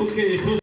ok